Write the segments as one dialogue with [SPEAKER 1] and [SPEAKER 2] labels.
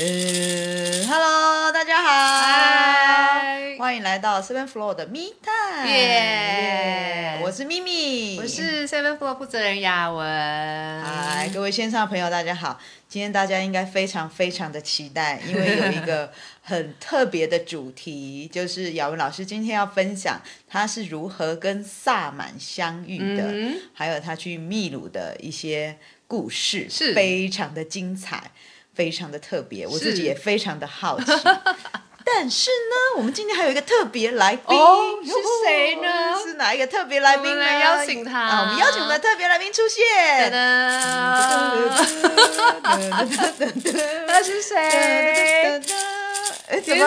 [SPEAKER 1] 嗯，Hello，大家好.欢迎来到 Seven Floor 的 Me Time，耶我是咪咪，
[SPEAKER 2] 我是 Seven Floor 负责人雅文，
[SPEAKER 1] 嗨，各位线上朋友，大家好，今天大家应该非常非常的期待，因为有一个很特别的主题，就是雅文老师今天要分享他是如何跟萨满相遇的，mm hmm. 还有他去秘鲁的一些故事，是。非常的精彩。非常的特别，我自己也非常的好奇。但是呢，我们今天还有一个特别来宾，
[SPEAKER 2] 哦、是谁呢？
[SPEAKER 1] 是哪一个特别来宾呢？我
[SPEAKER 2] 们邀请他、
[SPEAKER 1] 啊，我们邀请我们的特别来宾出现。
[SPEAKER 2] 他是谁？其实，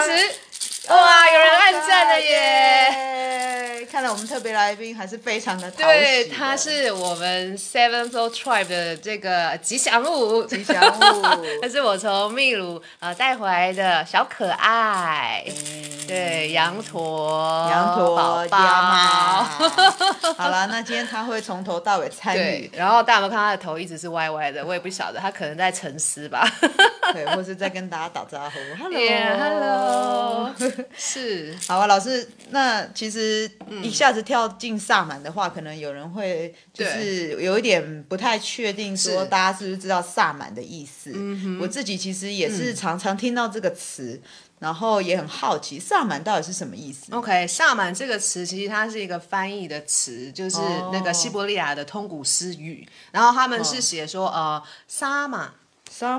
[SPEAKER 2] 哇，有人按赞了耶！
[SPEAKER 1] 看来我们特别来宾还是非常的。
[SPEAKER 2] 对，他是我们 Seven Floor Tribe 的这个吉祥物，
[SPEAKER 1] 吉祥物。
[SPEAKER 2] 他是我从秘鲁呃带回来的小可爱，嗯、对，羊驼，
[SPEAKER 1] 羊驼
[SPEAKER 2] 宝宝。
[SPEAKER 1] 好了，那今天他会从头到尾参与。
[SPEAKER 2] 然后大家有没有看他的头一直是歪歪的？我也不晓得，他可能在沉思吧。
[SPEAKER 1] 对，或是在跟大家打招呼。
[SPEAKER 2] Hello，Hello，是。
[SPEAKER 1] 好啊，老师，那其实。嗯一下子跳进萨满的话，可能有人会就是有一点不太确定，说大家是不是知道萨满的意思？我自己其实也是常常听到这个词，嗯、然后也很好奇萨满到底是什么意思
[SPEAKER 2] ？OK，萨满这个词其实它是一个翻译的词，就是那个西伯利亚的通古斯语，然后他们是写说、哦、呃萨满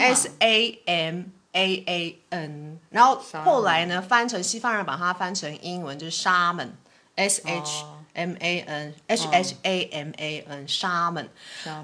[SPEAKER 2] ，S A M A A N，然后后来呢翻成西方人把它翻成英文就是 Shaman。S H M A N H H A M A N，沙门，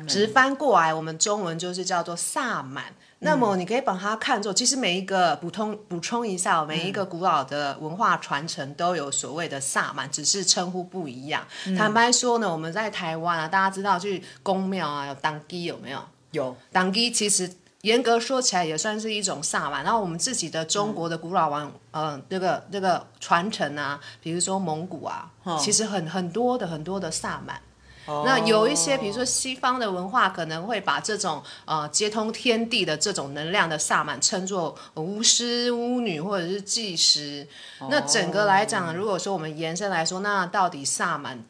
[SPEAKER 2] 直翻过来，我们中文就是叫做萨满。那么你可以把它看作，其实每一个补充补充一下，每一个古老的文化传承都有所谓的萨满，只是称呼不一样。坦白说呢，我们在台湾啊，大家知道去宫庙啊，有当乩有没有？
[SPEAKER 1] 有
[SPEAKER 2] 当乩，其实。严格说起来也算是一种萨满，然后我们自己的中国的古老王，嗯、呃，这个这个传承啊，比如说蒙古啊，哦、其实很很多的很多的萨满。哦、那有一些，比如说西方的文化可能会把这种呃接通天地的这种能量的萨满称作巫师、巫女或者是祭师。哦、那整个来讲，如果说我们延伸来说，那到底萨满？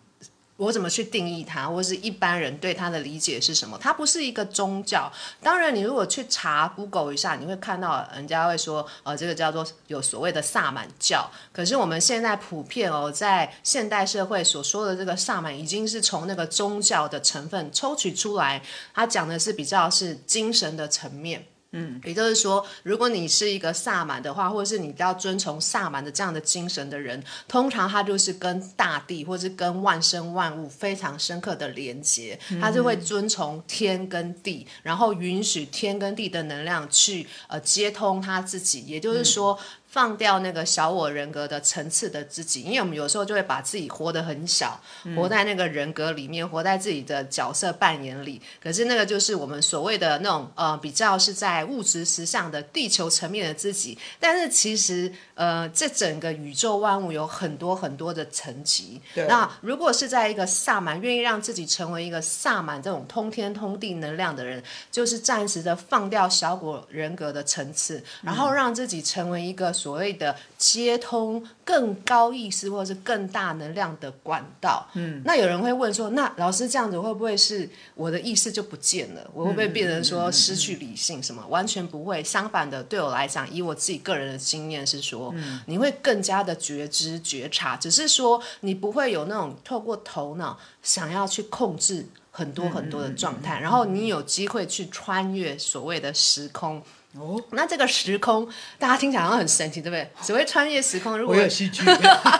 [SPEAKER 2] 我怎么去定义它，或者是一般人对它的理解是什么？它不是一个宗教。当然，你如果去查 Google 一下，你会看到人家会说，呃，这个叫做有所谓的萨满教。可是我们现在普遍哦，在现代社会所说的这个萨满，已经是从那个宗教的成分抽取出来，它讲的是比较是精神的层面。嗯，也就是说，如果你是一个萨满的话，或者是你要遵从萨满的这样的精神的人，通常他就是跟大地或者是跟万生万物非常深刻的连接，他就会遵从天跟地，然后允许天跟地的能量去呃接通他自己，也就是说。嗯放掉那个小我人格的层次的自己，因为我们有时候就会把自己活得很小，嗯、活在那个人格里面，活在自己的角色扮演里。可是那个就是我们所谓的那种呃，比较是在物质实相的地球层面的自己。但是其实呃，这整个宇宙万物有很多很多的层级。对那如果是在一个萨满愿意让自己成为一个萨满这种通天通地能量的人，就是暂时的放掉小我人格的层次，嗯、然后让自己成为一个。所谓的接通更高意识或者是更大能量的管道，嗯，那有人会问说，那老师这样子会不会是我的意识就不见了？我会不会变成说失去理性什么？完全不会，相反的，对我来讲，以我自己个人的经验是说，嗯，你会更加的觉知觉察，只是说你不会有那种透过头脑想要去控制很多很多的状态，然后你有机会去穿越所谓的时空。哦，那这个时空，大家听起来好像很神奇，对不对？所谓穿越时空，如果
[SPEAKER 1] 有戏剧，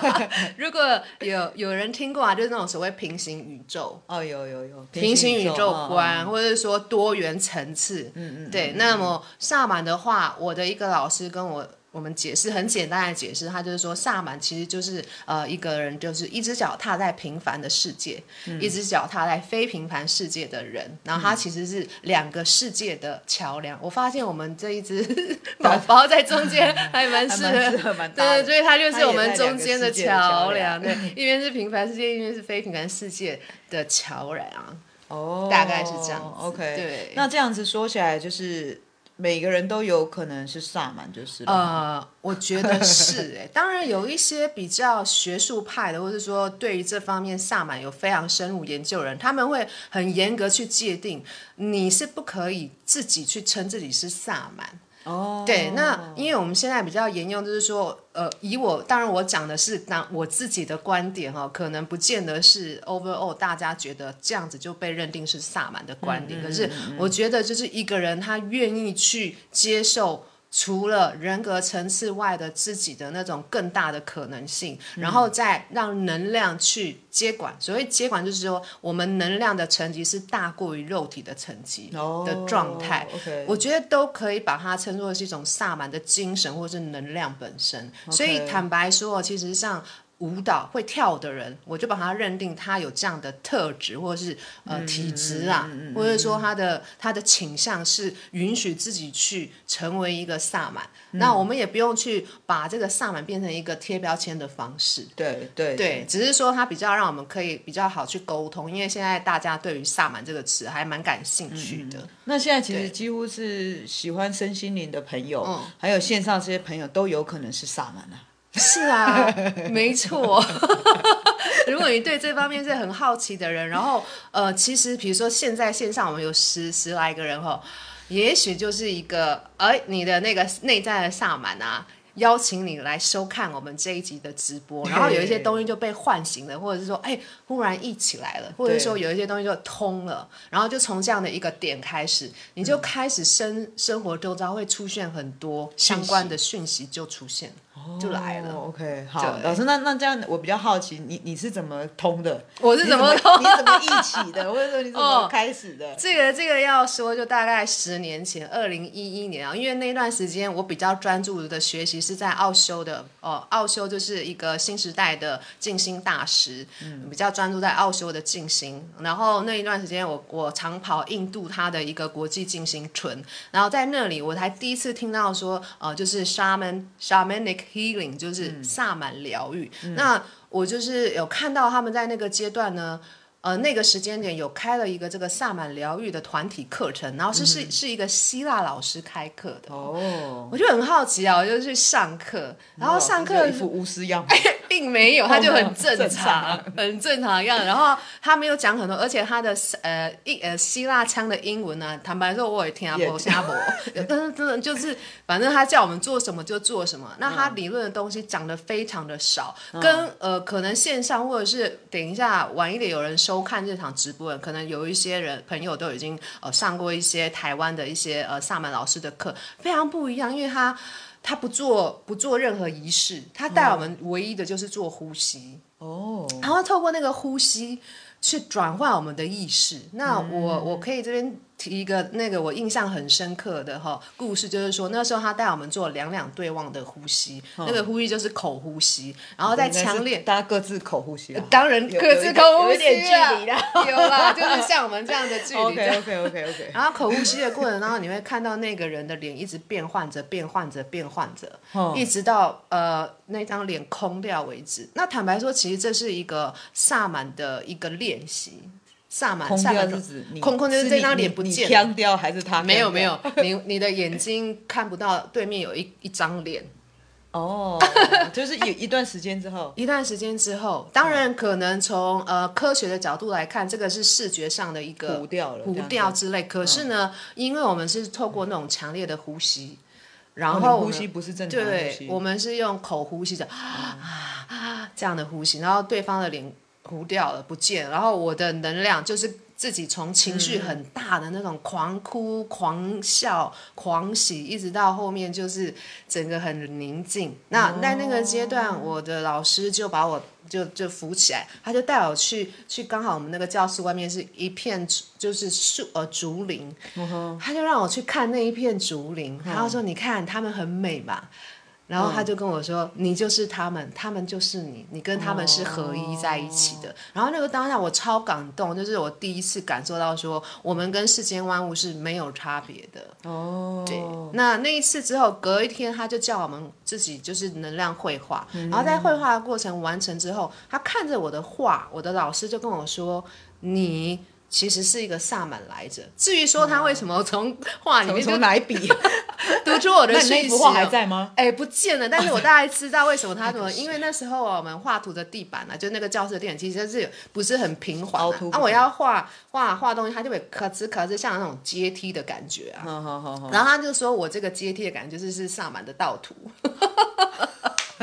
[SPEAKER 2] 如果有有人听过啊，就是那种所谓平行宇宙
[SPEAKER 1] 哦，有有有
[SPEAKER 2] 平行宇宙观，或者是说多元层次，嗯嗯，对。那么萨满的话，我的一个老师跟我。我们解释很简单的解释，他就是说，萨满其实就是呃一个人，就是一只脚踏在平凡的世界，嗯、一只脚踏在非平凡世界的人，然后他其实是两个世界的桥梁。嗯、我发现我们这一只 宝宝在中间还蛮适合，蛮对，所以他就是我们中间的桥梁，对，一边是平凡世界，一边是非平凡世界的桥梁。哦，大概是这样。OK，对，
[SPEAKER 1] 那这样子说起来就是。每个人都有可能是萨满，就是
[SPEAKER 2] 呃，我觉得是 哎，当然有一些比较学术派的，或者说对于这方面萨满有非常深入研究人，他们会很严格去界定，你是不可以自己去称自己是萨满。
[SPEAKER 1] 哦，oh.
[SPEAKER 2] 对，那因为我们现在比较沿用，就是说，呃，以我当然我讲的是当我自己的观点哈，可能不见得是 overall 大家觉得这样子就被认定是萨满的观点，嗯、可是我觉得就是一个人他愿意去接受。除了人格层次外的自己的那种更大的可能性，嗯、然后再让能量去接管。所谓接管，就是说我们能量的层级是大过于肉体的层级的状态。
[SPEAKER 1] Oh, okay.
[SPEAKER 2] 我觉得都可以把它称作是一种萨满的精神，或是能量本身。Okay. 所以坦白说，其实像。舞蹈会跳的人，我就把他认定他有这样的特质，或者是呃体质啊，嗯嗯嗯嗯、或者说他的他的倾向是允许自己去成为一个萨满。嗯、那我们也不用去把这个萨满变成一个贴标签的方式。
[SPEAKER 1] 对对
[SPEAKER 2] 对，只是说他比较让我们可以比较好去沟通，因为现在大家对于萨满这个词还蛮感兴趣的。
[SPEAKER 1] 嗯、那现在其实几乎是喜欢身心灵的朋友，还有线上这些朋友都有可能是萨满啊。
[SPEAKER 2] 是啊，没错。如果你对这方面是很好奇的人，然后呃，其实比如说现在线上我们有十十来个人哈，也许就是一个哎，你的那个内在的萨满啊。邀请你来收看我们这一集的直播，然后有一些东西就被唤醒了，或者是说，哎，忽然一起来了，或者是说有一些东西就通了，然后就从这样的一个点开始，你就开始生生活周遭会出现很多相关的讯息就出现，就来了。
[SPEAKER 1] OK，好，老师，那那这样我比较好奇，你你是怎么通的？
[SPEAKER 2] 我是怎么通？
[SPEAKER 1] 你怎么一起的？或者说你怎么开始的？
[SPEAKER 2] 这个这个要说，就大概十年前，二零一一年啊，因为那段时间我比较专注的学习。是在奥修的哦，奥修就是一个新时代的静心大师，嗯，比较专注在奥修的静心。然后那一段时间我，我我常跑印度他的一个国际静心村，然后在那里我才第一次听到说，呃，就是 shaman shamanic healing，就是萨满疗愈。嗯，那我就是有看到他们在那个阶段呢。呃，那个时间点有开了一个这个萨满疗愈的团体课程，然后是、嗯、是是一个希腊老师开课的。哦，我就很好奇啊，我就去上课，然后上课、哦、
[SPEAKER 1] 一副巫师样，
[SPEAKER 2] 并没有，他就很正常，哦、正常很正常的样子。然后他没有讲很多，而且他的呃一呃希腊腔的英文呢、啊，坦白说我也听不懂，听不懂，但是真的就是反正他叫我们做什么就做什么。那他理论的东西讲的非常的少，嗯、跟呃可能线上或者是等一下晚一点有人。收看这场直播的，可能有一些人朋友都已经呃上过一些台湾的一些呃萨满老师的课，非常不一样，因为他他不做不做任何仪式，他带我们唯一的就是做呼吸哦，然后透过那个呼吸去转换我们的意识。那我我可以这边。提一个那个我印象很深刻的哈故事，就是说那时候他带我们做两两对望的呼吸，嗯、那个呼吸就是口呼吸，然后再强烈
[SPEAKER 1] 大家各自口呼吸、啊，
[SPEAKER 2] 当然各自口呼吸、啊、有，有，有点距离的，有啦，就是像我们这样的距离。
[SPEAKER 1] OK OK OK OK。
[SPEAKER 2] 然后口呼吸的过程当中，你会看到那个人的脸一直变换着、变换着、变换着，嗯、一直到呃那张脸空掉为止。那坦白说，其实这是一个萨满的一个练习。萨满，萨满是指空空就是这张脸不见，
[SPEAKER 1] 腔调还是他？
[SPEAKER 2] 没有没有，你你的眼睛看不到对面有一一张脸。
[SPEAKER 1] 哦，就是一一段时间之后，
[SPEAKER 2] 一段时间之后，当然可能从呃科学的角度来看，这个是视觉上的一个
[SPEAKER 1] 糊掉了，
[SPEAKER 2] 糊掉之类。可是呢，因为我们是透过那种强烈的呼吸，然
[SPEAKER 1] 后呼吸不是正常
[SPEAKER 2] 呼吸，我们是用口呼吸的啊啊这样的呼吸，然后对方的脸。糊掉了，不见了。然后我的能量就是自己从情绪很大的那种狂哭、狂笑、狂喜，一直到后面就是整个很宁静。那在那个阶段，我的老师就把我就就扶起来，他就带我去去，刚好我们那个教室外面是一片就是树呃竹林，他就让我去看那一片竹林，然后说：“你看，他们很美吧？”然后他就跟我说：“嗯、你就是他们，他们就是你，你跟他们是合一在一起的。哦”然后那个当下我超感动，就是我第一次感受到说，我们跟世间万物是没有差别的。哦，对。那那一次之后，隔一天他就叫我们自己就是能量绘画，嗯、然后在绘画的过程完成之后，他看着我的画，我的老师就跟我说：“你。”其实是一个萨满来着。至于说他为什么从画里面
[SPEAKER 1] 从哪笔
[SPEAKER 2] 读出我的讯息，
[SPEAKER 1] 那幅画还在吗？
[SPEAKER 2] 哎，不见了。但是我大概知道为什么他 怎么，因为那时候我们画图的地板呢、啊，就那个教室的地板其实是不是很平滑、啊。啊，我要画画画东西，他就会咔吱咔吱，像那种阶梯的感觉啊。好好好。然后他就说我这个阶梯的感觉就是是萨满的道图。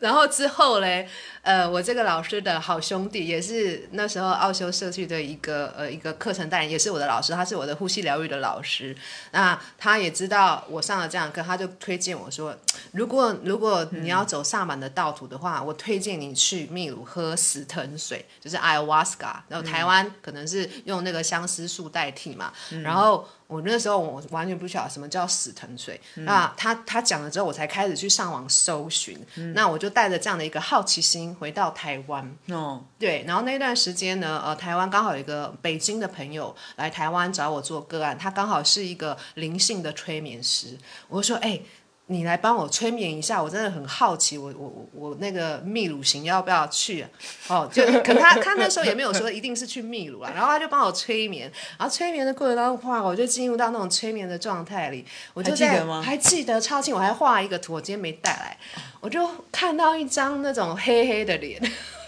[SPEAKER 2] 然后之后嘞，呃，我这个老师的好兄弟，也是那时候奥修社区的一个呃一个课程带人，也是我的老师，他是我的呼吸疗愈的老师。那他也知道我上了这样课，他就推荐我说，如果如果你要走萨满的道途的话，我推荐你去秘鲁喝死藤水，就是 ayahuasca。然后台湾可能是用那个相思树代替嘛，然后。我那时候我完全不晓得什么叫死藤水，嗯、那他他讲了之后，我才开始去上网搜寻。嗯、那我就带着这样的一个好奇心回到台湾。哦，对，然后那段时间呢，呃，台湾刚好有一个北京的朋友来台湾找我做个案，他刚好是一个灵性的催眠师。我就说，哎。你来帮我催眠一下，我真的很好奇，我我我我那个秘鲁行要不要去啊？哦，就可他他那时候也没有说一定是去秘鲁啦，然后他就帮我催眠，然后催眠的过程当中，哇，我就进入到那种催眠的状态里，我就在还记得吗？还记得超清，我还画一个图，我今天没带来，我就看到一张那种黑黑的脸。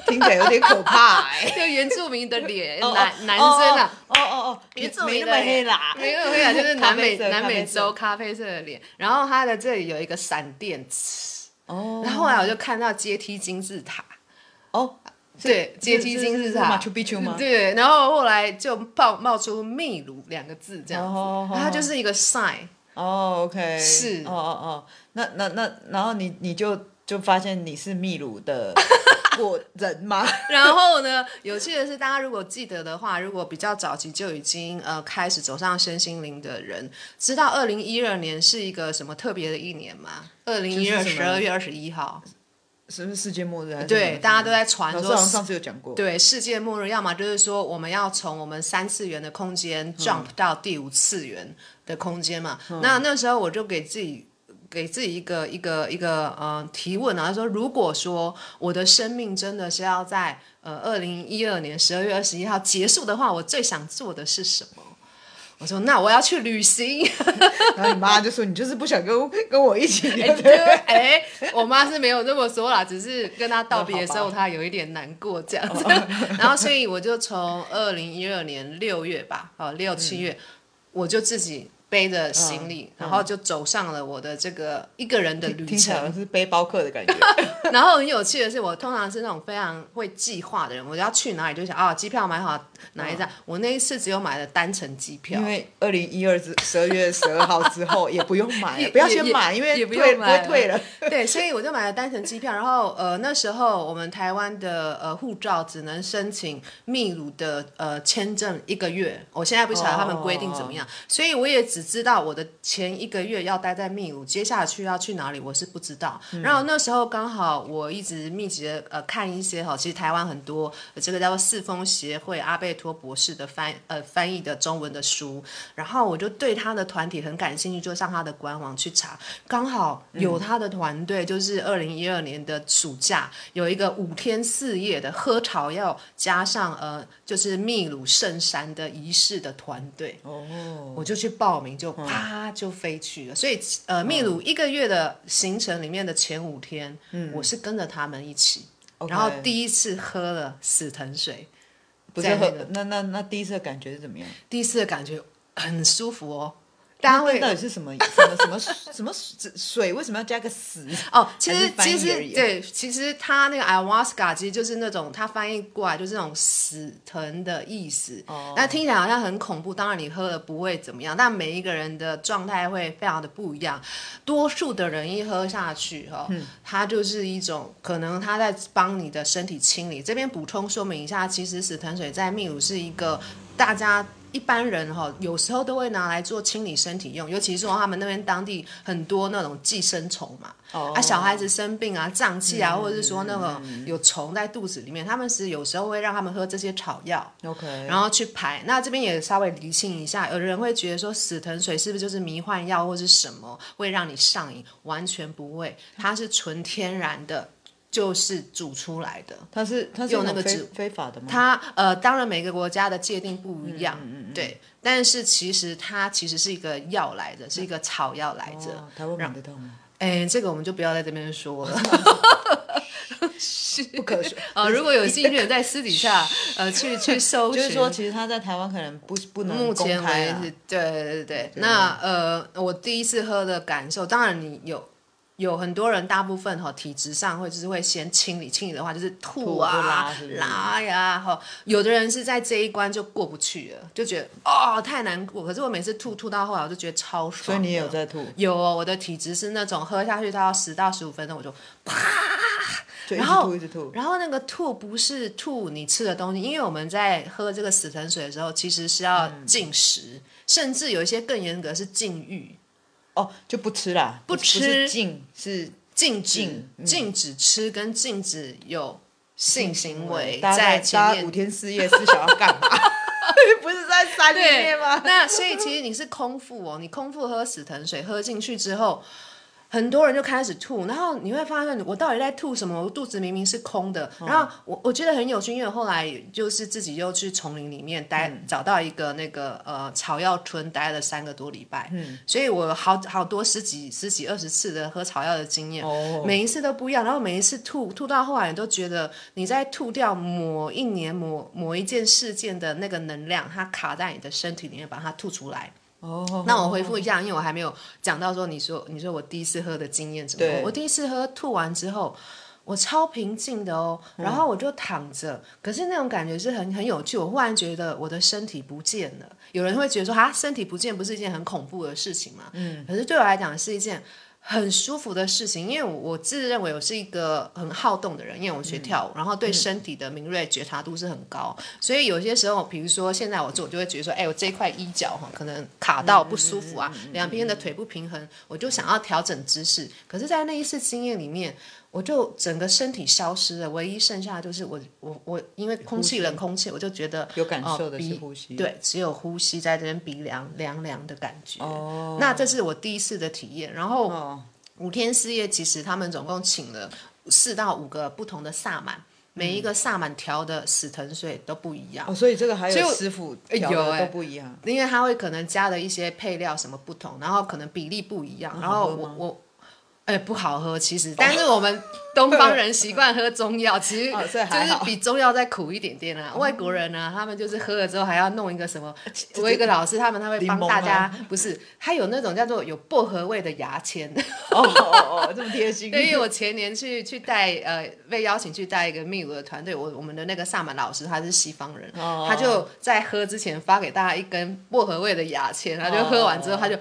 [SPEAKER 1] 听起来有点可怕，哎，
[SPEAKER 2] 就原住民的脸，男男生啊，
[SPEAKER 1] 哦哦哦，原住民的黑啦，
[SPEAKER 2] 没那么黑啦，就是南美南美洲咖啡色的脸，然后他的这里有一个闪电池，哦，然后后来我就看到阶梯金字塔，哦，对，阶梯金字塔，对，然后后来就爆冒出秘鲁两个字这样子，它就是一个 sign，
[SPEAKER 1] 哦，OK，
[SPEAKER 2] 是，
[SPEAKER 1] 哦哦哦，那那那，然后你你就就发现你是秘鲁的。过人吗？
[SPEAKER 2] 然后呢？有趣的是，大家如果记得的话，如果比较早期就已经呃开始走上身心灵的人，知道二零一二年是一个什么特别的一年吗？二零一二十二月二十一号，
[SPEAKER 1] 是不是世界末日？
[SPEAKER 2] 对，大家都在传说。
[SPEAKER 1] 上次有讲过。
[SPEAKER 2] 对，世界末日，要么就是说我们要从我们三次元的空间 jump 到第五次元的空间嘛。嗯、那那时候我就给自己。给自己一个一个一个呃提问啊，他说：“如果说我的生命真的是要在呃二零一二年十二月二十一号结束的话，我最想做的是什么？”我说：“那我要去旅行。”
[SPEAKER 1] 然后你妈就说：“你就是不想跟跟我一起。”
[SPEAKER 2] 哎，我妈是没有这么说啦，只是跟她道别的时候，她有一点难过这样子。然后，所以我就从二零一二年六月吧，哦六七月，嗯、我就自己。背着行李，嗯、然后就走上了我的这个一个人的旅程，
[SPEAKER 1] 是背包客的感觉。
[SPEAKER 2] 然后很有趣的是，我通常是那种非常会计划的人，我要去哪里就想啊，机票买好哪一站。嗯、我那一次只有买了单程机票，
[SPEAKER 1] 因为二零一二十二月十二号之后也不用买，也不要先买，因为
[SPEAKER 2] 也不用买，
[SPEAKER 1] 不会退了。
[SPEAKER 2] 对，所以我就买了单程机票。然后呃，那时候我们台湾的呃护照只能申请秘鲁的呃签证一个月，我现在不晓得他们规定怎么样，哦、所以我也只。只知道我的前一个月要待在秘鲁，接下去要去哪里，我是不知道。嗯、然后那时候刚好我一直密集的呃看一些哈，其实台湾很多这个叫做四风协会阿贝托博士的翻呃翻译的中文的书，然后我就对他的团体很感兴趣，就上他的官网去查，刚好有他的团队，就是二零一二年的暑假有一个五天四夜的喝草药加上呃就是秘鲁圣山的仪式的团队哦，我就去报名。就啪就飞去了，所以呃，秘鲁一个月的行程里面的前五天，嗯，我是跟着他们一起，然后第一次喝了死藤水，
[SPEAKER 1] 不是喝，那那那第一次的感觉是怎么样？
[SPEAKER 2] 第一次的感觉很舒服哦。大家会
[SPEAKER 1] 到底是什么什么什么什么水？为什么要加个死？
[SPEAKER 2] 哦，其实其实对，其实它那个 ayahuasca 其实就是那种它翻译过来就是那种死藤的意思。哦，那听起来好像很恐怖。当然你喝了不会怎么样，但每一个人的状态会非常的不一样。多数的人一喝下去哈，嗯，它就是一种可能它在帮你的身体清理。这边补充说明一下，其实死藤水在秘鲁是一个大家。一般人哈，有时候都会拿来做清理身体用，尤其是说他们那边当地很多那种寄生虫嘛，oh. 啊，小孩子生病啊、胀气啊，mm hmm. 或者是说那个有虫在肚子里面，他们是有时候会让他们喝这些草药，OK，然后去排。那这边也稍微厘清一下，有人会觉得说死藤水是不是就是迷幻药或是什么会让你上瘾？完全不会，它是纯天然的。就是煮出来的。
[SPEAKER 1] 它是它是
[SPEAKER 2] 用那个
[SPEAKER 1] 非非法的吗？
[SPEAKER 2] 它呃，当然每个国家的界定不一样，
[SPEAKER 1] 嗯嗯嗯
[SPEAKER 2] 对。但是其实它其实是一一个药来的，是一个草药来着。
[SPEAKER 1] 哦、台湾买得到吗？
[SPEAKER 2] 哎，这个我们就不要在这边说了。
[SPEAKER 1] 是 不可说
[SPEAKER 2] 啊！如果有兴趣，在私底下 呃去去搜寻，
[SPEAKER 1] 就是说，其实他在台湾可能不不能
[SPEAKER 2] 目前为止，
[SPEAKER 1] 对
[SPEAKER 2] 对对对。那呃，我第一次喝的感受，当然你有有很多人，大部分哈体质上会就是会先清理，清理的话就是吐啊
[SPEAKER 1] 吐拉
[SPEAKER 2] 呀哈。有的人是在这一关就过不去了，就觉得哦太难过。可是我每次吐吐到后来，我就觉得超爽。
[SPEAKER 1] 所以你也有在吐？
[SPEAKER 2] 有哦，我的体质是那种喝下去它要十到十五分钟我就啪。
[SPEAKER 1] 然后，
[SPEAKER 2] 然后那个吐不是吐你吃的东西，因为我们在喝这个死藤水的时候，其实是要禁食，嗯、甚至有一些更严格是禁欲。
[SPEAKER 1] 哦，就不吃啦，
[SPEAKER 2] 不吃
[SPEAKER 1] 禁是
[SPEAKER 2] 禁禁禁止吃跟禁止有性行为，
[SPEAKER 1] 在
[SPEAKER 2] 在前面
[SPEAKER 1] 五天四夜是想要干嘛？不是在山里面吗？
[SPEAKER 2] 那所以其实你是空腹哦，你空腹喝死藤水，喝进去之后。很多人就开始吐，然后你会发现我到底在吐什么？我肚子明明是空的。然后我我觉得很有趣，因为后来就是自己又去丛林里面待，嗯、找到一个那个呃草药村，待了三个多礼拜。嗯，所以我好好多十几十几二十次的喝草药的经验，哦，每一次都不一样。然后每一次吐吐到后来，你都觉得你在吐掉某一年某某一件事件的那个能量，它卡在你的身体里面，把它吐出来。哦、oh，那我回复一下，因为我还没有讲到说，你说你说我第一次喝的经验怎么？我第一次喝吐完之后，我超平静的哦，然后我就躺着，嗯、可是那种感觉是很很有趣。我忽然觉得我的身体不见了。有人会觉得说，啊，身体不见不是一件很恐怖的事情嘛？嗯，可是对我来讲是一件。很舒服的事情，因为我自认为我是一个很好动的人，因为我学跳舞，嗯、然后对身体的敏锐觉察度是很高，嗯、所以有些时候，比如说现在我做，我就会觉得说，哎，我这块衣角哈，可能卡到不舒服啊，嗯、两边的腿不平衡，我就想要调整姿势。可是，在那一次经验里面。我就整个身体消失了，唯一剩下的就是我我我，因为空气冷空气，我就觉得
[SPEAKER 1] 有感受的是呼吸，
[SPEAKER 2] 对，只有呼吸在这边鼻梁凉凉的感觉。哦，那这是我第一次的体验。然后、哦、五天四夜，其实他们总共请了四到五个不同的萨满，每一个萨满调的死藤水都不一样。
[SPEAKER 1] 哦，所以这个还有师傅调的都不一样，
[SPEAKER 2] 因为他会可能加了一些配料什么不同，然后可能比例不一样。然后我我。哎，不好喝，其实，但是我们 东方人习惯喝中药，其实 就是比中药再苦一点点啊。外国人呢，他们就是喝了之后还要弄一个什么，我一个老师，他们他会帮大家，不是，他有那种叫做有薄荷味的牙签。
[SPEAKER 1] 哦哦哦，这么贴心。
[SPEAKER 2] 对，因为我前年去去带呃被邀请去带一个秘鲁的团队，我我们的那个萨满老师他是西方人，他就在喝之前发给大家一根薄荷味的牙签，他就喝完之后他就。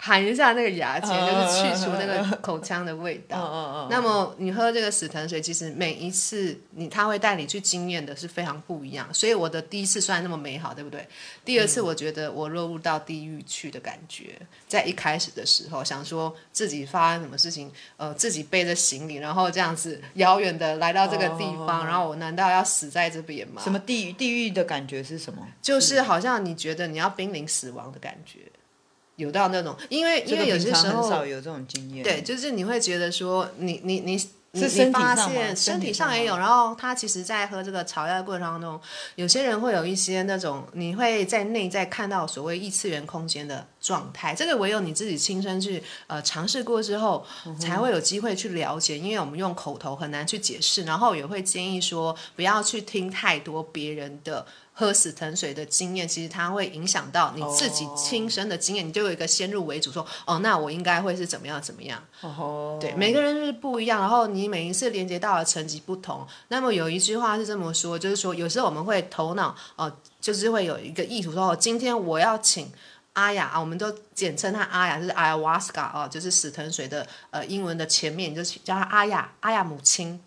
[SPEAKER 2] 含一下那个牙签，就是去除那个口腔的味道。Uh, uh, uh, uh, uh, 那么你喝这个死藤水，其实每一次你他会带你去经验的是非常不一样。所以我的第一次虽然那么美好，对不对？第二次我觉得我落入到地狱去的感觉，嗯、在一开始的时候想说自己发生什么事情，呃，自己背着行李，然后这样子遥远的来到这个地方，uh, uh, uh, 然后我难道要死在这边吗？
[SPEAKER 1] 什么地狱？地狱的感觉是什么？
[SPEAKER 2] 就是好像你觉得你要濒临死亡的感觉。有到那种，因为因为有些时候
[SPEAKER 1] 很少有这种经验。
[SPEAKER 2] 对，就是你会觉得说，你你你你发现身体上也有，然后他其实在喝这个草药的过程当中，有些人会有一些那种，你会在内在看到所谓异次元空间的状态。这个唯有你自己亲身去呃尝试过之后，才会有机会去了解。因为我们用口头很难去解释，然后也会建议说，不要去听太多别人的。喝死藤水的经验，其实它会影响到你自己亲身的经验，oh. 你就有一个先入为主说，哦，那我应该会是怎么样怎么样？Oh. 对，每个人是不一样，然后你每一次连接到的层级不同。那么有一句话是这么说，就是说有时候我们会头脑，哦、呃，就是会有一个意图说，哦今天我要请阿雅啊，我们都简称他阿雅，就是 ayahuasca 啊，就是死藤水的呃英文的前面，你就叫他阿雅，阿雅母亲。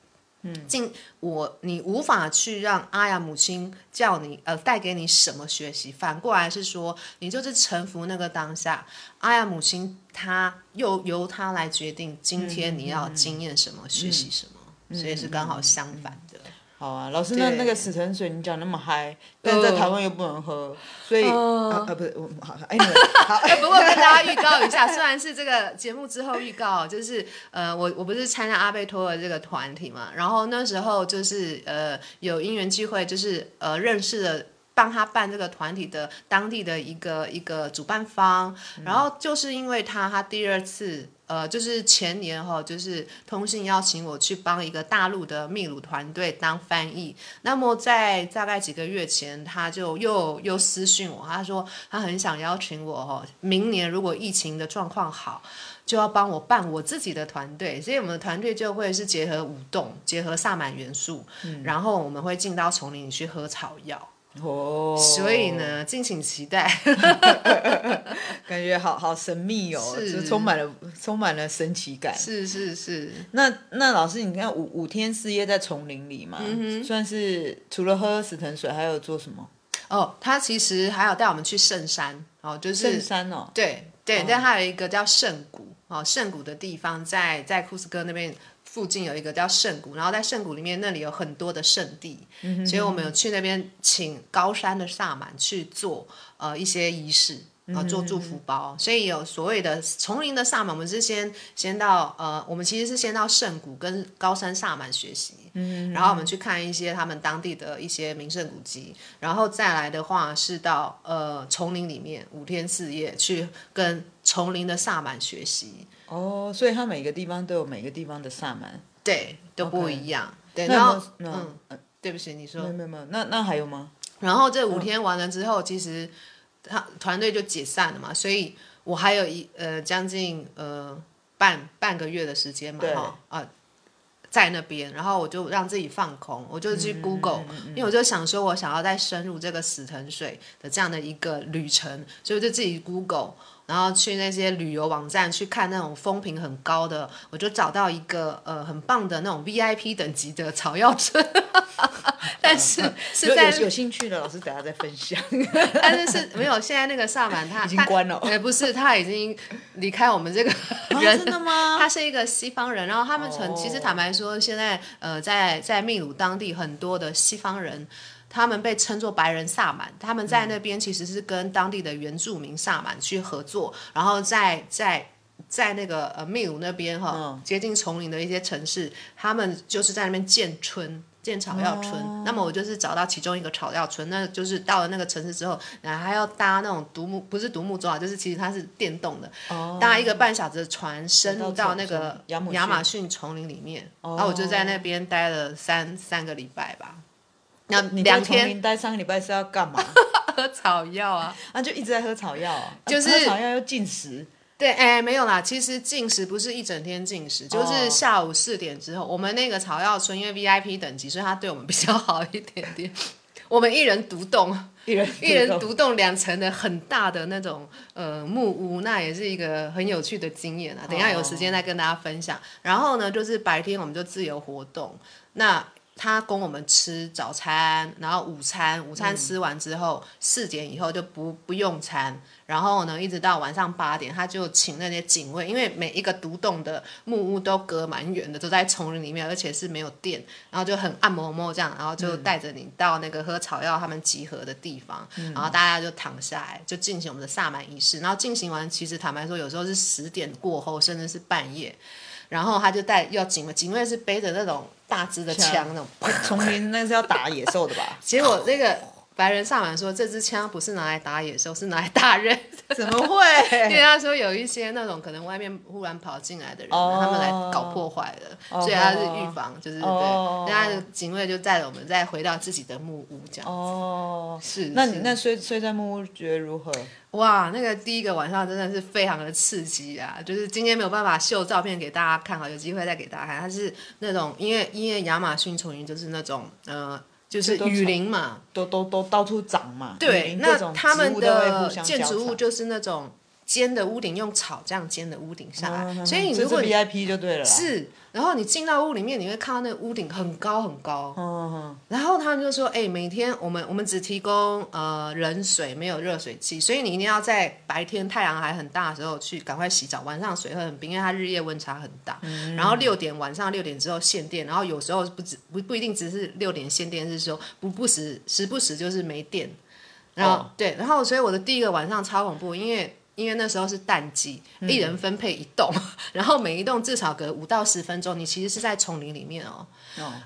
[SPEAKER 2] 嗯，进我你无法去让阿雅母亲叫你呃带给你什么学习，反过来是说你就是臣服那个当下，阿雅母亲她又由她来决定今天你要经验什么、嗯、学习什么、嗯，所以是刚好相反的。
[SPEAKER 1] 好啊，老师，那那个死藤水你讲那么嗨，但在台湾又不能喝，所以啊啊不是我好哎，好，
[SPEAKER 2] 不过跟大家预告一下，虽然是这个节目之后预告，就是呃我我不是参加阿贝托的这个团体嘛，然后那时候就是呃有因缘机会，就是呃认识了。帮他办这个团体的当地的一个一个主办方，然后就是因为他，他第二次，呃，就是前年哈，就是通信邀请我去帮一个大陆的秘鲁团队当翻译。那么在大概几个月前，他就又又私讯我，他说他很想邀请我哈，明年如果疫情的状况好，就要帮我办我自己的团队。所以我们的团队就会是结合舞动，结合萨满元素，嗯、然后我们会进到丛林里去喝草药。
[SPEAKER 1] 哦，
[SPEAKER 2] 所以呢，敬请期待，
[SPEAKER 1] 感觉好好神秘哦，是就充满了充满了神奇感。
[SPEAKER 2] 是是是，
[SPEAKER 1] 那那老师，你看五五天四夜在丛林里嘛，嗯、算是除了喝死藤水，还有做什么？
[SPEAKER 2] 哦，他其实还有带我们去圣山哦，就是
[SPEAKER 1] 圣山哦，
[SPEAKER 2] 对对，但他有一个叫圣谷哦，圣谷的地方在在库斯科那边。附近有一个叫圣谷，然后在圣谷里面那里有很多的圣地，嗯、所以我们有去那边请高山的萨满去做呃一些仪式，然后做祝福包，嗯、所以有所谓的丛林的萨满，我们是先先到呃，我们其实是先到圣谷跟高山萨满学习，嗯、然后我们去看一些他们当地的一些名胜古迹，然后再来的话是到呃丛林里面五天四夜去跟丛林的萨满学习。
[SPEAKER 1] 哦，所以它每个地方都有每个地方的萨满，
[SPEAKER 2] 对，都不一样。对，然后，嗯，对不起，你说，
[SPEAKER 1] 没有没有那那还有吗？
[SPEAKER 2] 然后这五天完了之后，嗯、其实他团队就解散了嘛，所以我还有一呃将近呃半半个月的时间嘛，哈对啊，在那边，然后我就让自己放空，我就去 Google，、嗯、因为我就想说我想要再深入这个死藤水的这样的一个旅程，所以我就自己 Google。然后去那些旅游网站去看那种风评很高的，我就找到一个呃很棒的那种 VIP 等级的草药村，但是 是在
[SPEAKER 1] 有，有兴趣的老师等下再分享。
[SPEAKER 2] 但是是没有，现在那个萨满他
[SPEAKER 1] 已经关了，
[SPEAKER 2] 哎不是，他已经离开我们这个人，
[SPEAKER 1] 啊、真的吗？
[SPEAKER 2] 他是一个西方人，然后他们曾、oh. 其实坦白说，现在呃在在秘鲁当地很多的西方人。他们被称作白人萨满，他们在那边其实是跟当地的原住民萨满去合作，嗯、然后在在在那个呃秘鲁那边哈，嗯、接近丛林的一些城市，他们就是在那边建村建草药村。哦、那么我就是找到其中一个草药村，那就是到了那个城市之后，然后还要搭那种独木，不是独木舟啊，就是其实它是电动的，哦、搭一个半小时的船，深入到那个亚马逊丛林里面，哦、然后我就在那边待了三三个礼拜吧。那
[SPEAKER 1] 你两天待三个礼拜是要干嘛？
[SPEAKER 2] 喝草药啊，
[SPEAKER 1] 啊就一直在喝草药，啊，就是喝草药又进食。
[SPEAKER 2] 对，哎，没有啦，其实进食不是一整天进食，就是下午四点之后，我们那个草药村因为 VIP 等级，所以他对我们比较好一点点。我们一人独栋，
[SPEAKER 1] 一人
[SPEAKER 2] 一人独栋两层的很大的那种呃木屋，那也是一个很有趣的经验啊。等一下有时间再跟大家分享。然后呢，就是白天我们就自由活动，那。他供我们吃早餐，然后午餐，午餐吃完之后，四、嗯、点以后就不不用餐，然后呢，一直到晚上八点，他就请那些警卫，因为每一个独栋的木屋都隔蛮远的，都在丛林里面，而且是没有电，然后就很暗摸摸这样，然后就带着你到那个喝草药他们集合的地方，嗯、然后大家就躺下来，就进行我们的萨满仪式，然后进行完，其实坦白说，有时候是十点过后，甚至是半夜。然后他就带要警卫，警卫是背着那种大支的枪，那种
[SPEAKER 1] 丛林 那是要打野兽的吧？
[SPEAKER 2] 结果那个白人萨满说，这支枪不是拿来打野兽，是拿来打人。
[SPEAKER 1] 怎么会？
[SPEAKER 2] 因为他说有一些那种可能外面忽然跑进来的人，oh, 他们来搞破坏的，oh, 所以他是预防，就是、oh, 对。那警卫就带着我们再回到自己的木屋，这样子。哦，oh, 是。
[SPEAKER 1] 那你那睡睡在木屋觉得如何？
[SPEAKER 2] 哇，那个第一个晚上真的是非常的刺激啊！就是今天没有办法秀照片给大家看，好，有机会再给大家看。它是那种，因为因为亚马逊丛林就是那种，呃，就是雨林嘛，
[SPEAKER 1] 都都都到处长嘛。
[SPEAKER 2] 对，那他们的建筑物就是那种尖的屋顶，用草这样尖的屋顶下来，
[SPEAKER 1] 嗯、
[SPEAKER 2] 所以你如果
[SPEAKER 1] 是 VIP 就对了。
[SPEAKER 2] 是，然后你进到屋里面，你会看到那个屋顶很高很高。
[SPEAKER 1] 嗯、
[SPEAKER 2] 然后他们就说：“哎，每天我们我们只提供呃冷水，没有热水器，所以你一定要在白天太阳还很大的时候去赶快洗澡，晚上水会很冰，因为它日夜温差很大。嗯、然后六点晚上六点之后限电，然后有时候不止不不一定只是六点限电，是说不不时时不时就是没电。然后、哦、对，然后所以我的第一个晚上超恐怖，因为。因为那时候是淡季，一人分配一栋，嗯、然后每一栋至少隔五到十分钟，你其实是在丛林里面哦，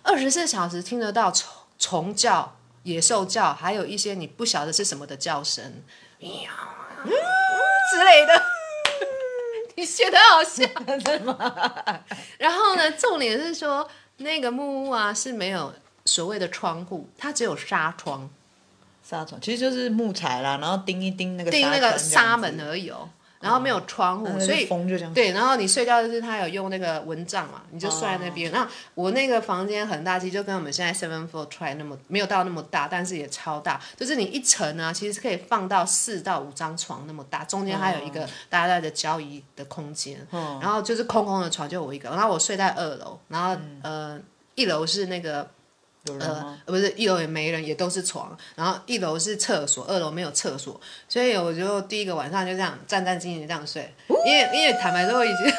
[SPEAKER 2] 二十四小时听得到虫虫叫、野兽叫，还有一些你不晓得是什么的叫声，喵、嗯、之类的。你觉得好笑 吗？然后呢，重点是说那个木屋啊是没有所谓的窗户，它只有纱窗。
[SPEAKER 1] 纱窗其实就是木材啦，然后钉一钉那个
[SPEAKER 2] 钉那个纱门而已哦，然后没有窗户，嗯、所以
[SPEAKER 1] 风就这样。
[SPEAKER 2] 对，然后你睡觉就是他有用那个蚊帐嘛，你就睡在那边。那、哦、我那个房间很大，其实就跟我们现在 seven four try 那么没有到那么大，但是也超大，就是你一层呢，其实是可以放到四到五张床那么大，中间还有一个大大的交易的空间，嗯、然后就是空空的床就我一个，然后我睡在二楼，然后、嗯、呃一楼是那个。呃，不是一楼也没人，也都是床。然后一楼是厕所，二楼没有厕所，所以我就第一个晚上就这样战战兢兢这样睡。因为因为坦白说，我已经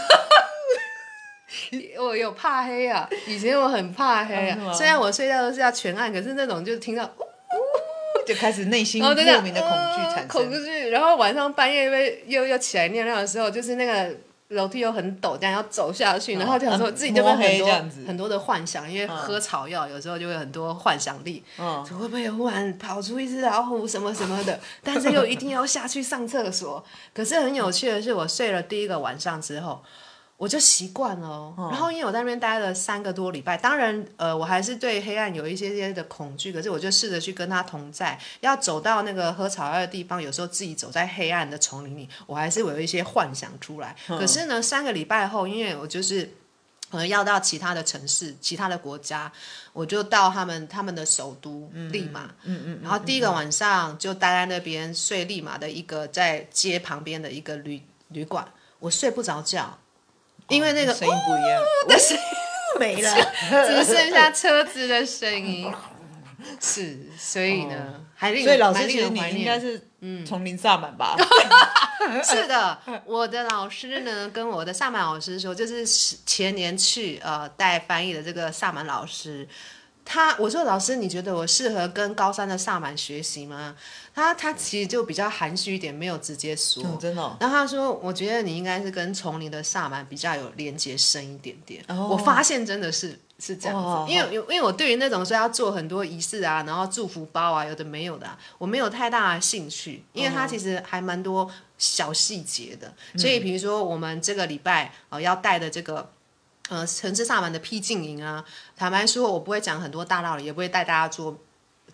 [SPEAKER 2] 我有怕黑啊，以前我很怕黑啊。虽然我睡觉都是要全暗，可是那种就听到呜呜，
[SPEAKER 1] 就开始内心莫名的恐惧产生。
[SPEAKER 2] 恐惧，然后晚上半夜又又又起来尿尿的时候，就是那个。楼梯又很陡，这样要走下去，然后就想说自己就会很多很多的幻想，因为喝草药有时候就会很多幻想力，嗯，会不会忽然跑出一只老虎什么什么的？但是又一定要下去上厕所。可是很有趣的是，我睡了第一个晚上之后。我就习惯了，哦，然后因为我在那边待了三个多礼拜，当然，呃，我还是对黑暗有一些些的恐惧，可是我就试着去跟他同在，要走到那个喝草药的地方，有时候自己走在黑暗的丛林里，我还是有一些幻想出来。可是呢，三个礼拜后，因为我就是可能要到其他的城市、其他的国家，我就到他们他们的首都利马，嗯嗯，嗯，然后第一个晚上就待在那边睡利马的一个在街旁边的一个旅旅馆，我睡不着觉。因为那个
[SPEAKER 1] 声音不一样，
[SPEAKER 2] 那声音 没了，只剩下车子的声音。是，所以呢，还令
[SPEAKER 1] 所以老师其实你应该是嗯丛林萨满吧？
[SPEAKER 2] 是的，我的老师呢，跟我的萨满老师说，就是前年去呃带翻译的这个萨满老师。他我说老师，你觉得我适合跟高三的萨满学习吗？他他其实就比较含蓄一点，没有直接说。
[SPEAKER 1] 嗯、真的、哦。
[SPEAKER 2] 然后他说，我觉得你应该是跟丛林的萨满比较有连接深一点点。哦、我发现真的是是这样子，哦、因为因为我对于那种说要做很多仪式啊，然后祝福包啊，有的没有的、啊，我没有太大的兴趣，因为他其实还蛮多小细节的。嗯、所以比如说我们这个礼拜哦、呃、要带的这个。呃，城市萨满的僻静营啊，坦白说，我不会讲很多大道理，也不会带大家做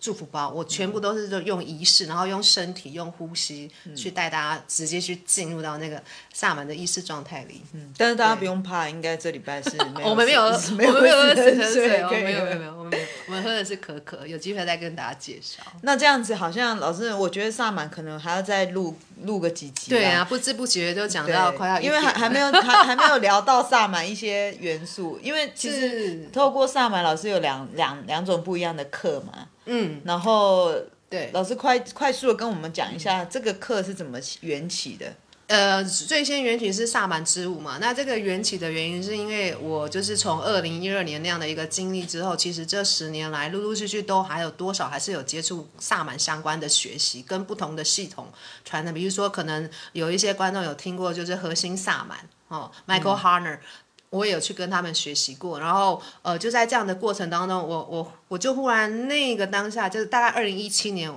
[SPEAKER 2] 祝福包，我全部都是用仪式，然后用身体、用呼吸去带大家直接去进入到那个萨满的意识状态里。
[SPEAKER 1] 嗯，但是大家不用怕，应该这礼拜是 没有，
[SPEAKER 2] 我们没有，我们没有喝死河水，没有没有没有，我们我们喝的是可可，有机会再跟大家介绍。
[SPEAKER 1] 那这样子好像老师，我觉得萨满可能还要再录。录个几集，
[SPEAKER 2] 对啊，不知不觉就讲到快要，
[SPEAKER 1] 因为还还没有还还没有聊到萨满一些元素，因为其实透过萨满老师有两两两种不一样的课嘛，嗯，然后对老师快快速的跟我们讲一下这个课是怎么缘起的。
[SPEAKER 2] 呃，最先缘起是萨满之舞嘛。那这个缘起的原因是因为我就是从二零一二年那样的一个经历之后，其实这十年来陆陆续续都还有多少还是有接触萨满相关的学习，跟不同的系统传的。比如说，可能有一些观众有听过，就是核心萨满哦，Michael Harner，、嗯、我也有去跟他们学习过。然后呃，就在这样的过程当中，我我我就忽然那个当下，就是大概二零一七年。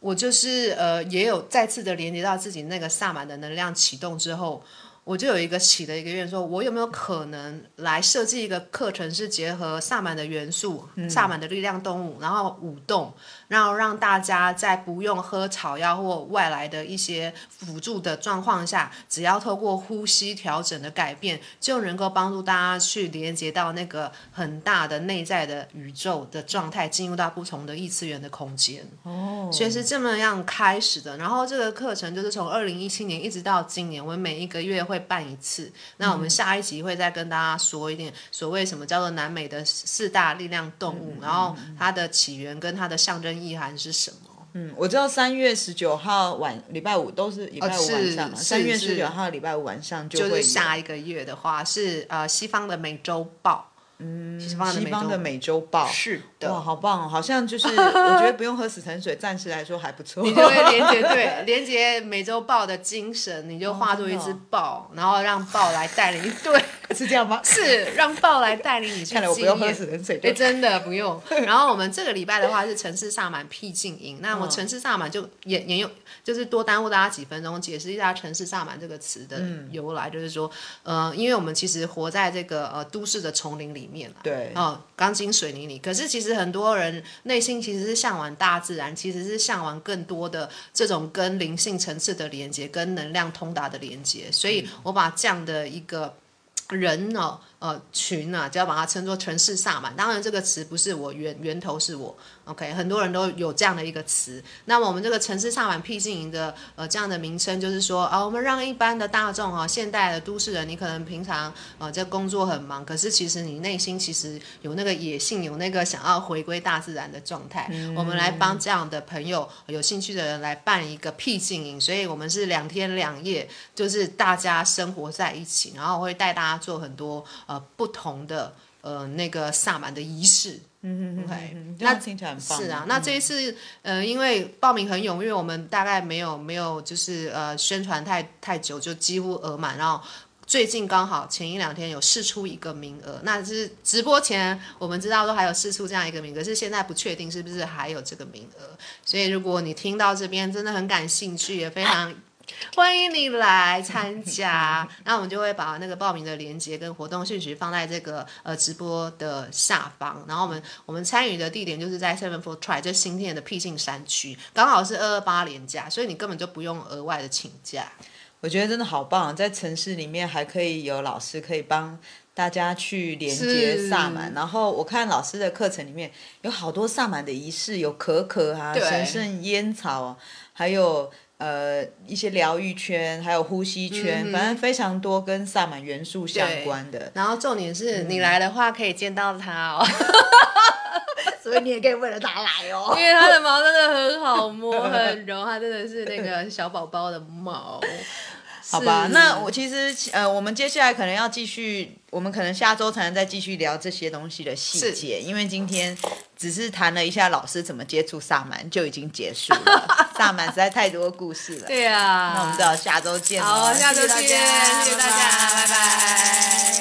[SPEAKER 2] 我就是呃，也有再次的连接到自己那个萨满的能量启动之后，我就有一个起的一个愿，说我有没有可能来设计一个课程，是结合萨满的元素、嗯、萨满的力量动物，然后舞动，然后让大家在不用喝草药或外来的一些辅助的状况下，只要透过呼吸调整的改变，就能够帮助大家去连接到那个很大的内在的宇宙的状态，进入到不同的异次元的空间。哦，所以是这么样开始的。然后这个课程就是从二零一七年一直到今年，我们每一个月。会办一次，那我们下一集会再跟大家说一点所谓什么叫做南美的四大力量动物，嗯、然后它的起源跟它的象征意涵是什么？
[SPEAKER 1] 嗯，我知道三月十九号晚礼拜五都是礼拜五晚上嘛，三、哦、月十九号礼拜五晚上就会
[SPEAKER 2] 就是下一个月的话是呃西方的美洲豹。
[SPEAKER 1] 嗯，西方的美洲豹
[SPEAKER 2] 是的，
[SPEAKER 1] 哇，好棒哦！好像就是我觉得不用喝死沉水，暂时来说还不错。
[SPEAKER 2] 你就会连接对，连接美洲豹的精神，你就化作一只豹，哦、然后让豹来带领。对，
[SPEAKER 1] 是这样吗？
[SPEAKER 2] 是让豹来带领你去。
[SPEAKER 1] 看来我不用喝死人水。
[SPEAKER 2] 对，真的不用。然后我们这个礼拜的话是城市萨满僻静营，那我城市萨满就也也有，就是多耽误大家几分钟解释一下城市萨满这个词的由来，嗯、就是说，呃，因为我们其实活在这个呃都市的丛林里面。
[SPEAKER 1] 对。
[SPEAKER 2] 哦，钢筋水泥里，可是其实很多人内心其实是向往大自然，其实是向往更多的这种跟灵性层次的连接，跟能量通达的连接。所以我把这样的一个人呢，呃，群啊，就要把它称作城市萨满。当然，这个词不是我源源头是我。OK，很多人都有这样的一个词。那么我们这个城市萨满僻静营的呃这样的名称，就是说啊，我们让一般的大众哈、啊，现代的都市人，你可能平常呃在工作很忙，可是其实你内心其实有那个野性，有那个想要回归大自然的状态。嗯、我们来帮这样的朋友有兴趣的人来办一个僻静营，所以我们是两天两夜，就是大家生活在一起，然后我会带大家做很多呃不同的呃那个萨满的仪式。
[SPEAKER 1] 嗯嗯，OK，那听起来很棒。
[SPEAKER 2] 是啊，那这一次，呃，因为报名很踊跃，我们大概没有没有就是呃宣传太太久，就几乎额满。然后最近刚好前一两天有试出一个名额，那是直播前我们知道说还有试出这样一个名额，可是现在不确定是不是还有这个名额。所以如果你听到这边真的很感兴趣，也非常。欢迎你来参加，那我们就会把那个报名的链接跟活动讯息放在这个呃直播的下方。然后我们我们参与的地点就是在 Seven Four Try，这新店的僻静山区，刚好是二二八连假，所以你根本就不用额外的请假。
[SPEAKER 1] 我觉得真的好棒，在城市里面还可以有老师可以帮大家去连接萨满。然后我看老师的课程里面有好多萨满的仪式，有可可啊、神圣烟草，还有。呃，一些疗愈圈，还有呼吸圈，嗯、反正非常多跟萨满元素相关的。
[SPEAKER 2] 然后重点是、嗯、你来的话可以见到他哦，
[SPEAKER 1] 所以你也可以为了他来哦，
[SPEAKER 2] 因为他的毛真的很好摸，很柔，他真的是那个小宝宝的毛。
[SPEAKER 1] 好吧那我其实呃我们接下来可能要继续我们可能下周才能再继续聊这些东西的细节因为今天只是谈了一下老师怎么接触萨满就已经结束了。萨满实在太多故事了。
[SPEAKER 2] 对啊。
[SPEAKER 1] 那我们就要下周见
[SPEAKER 2] 好下周见谢谢大家拜拜。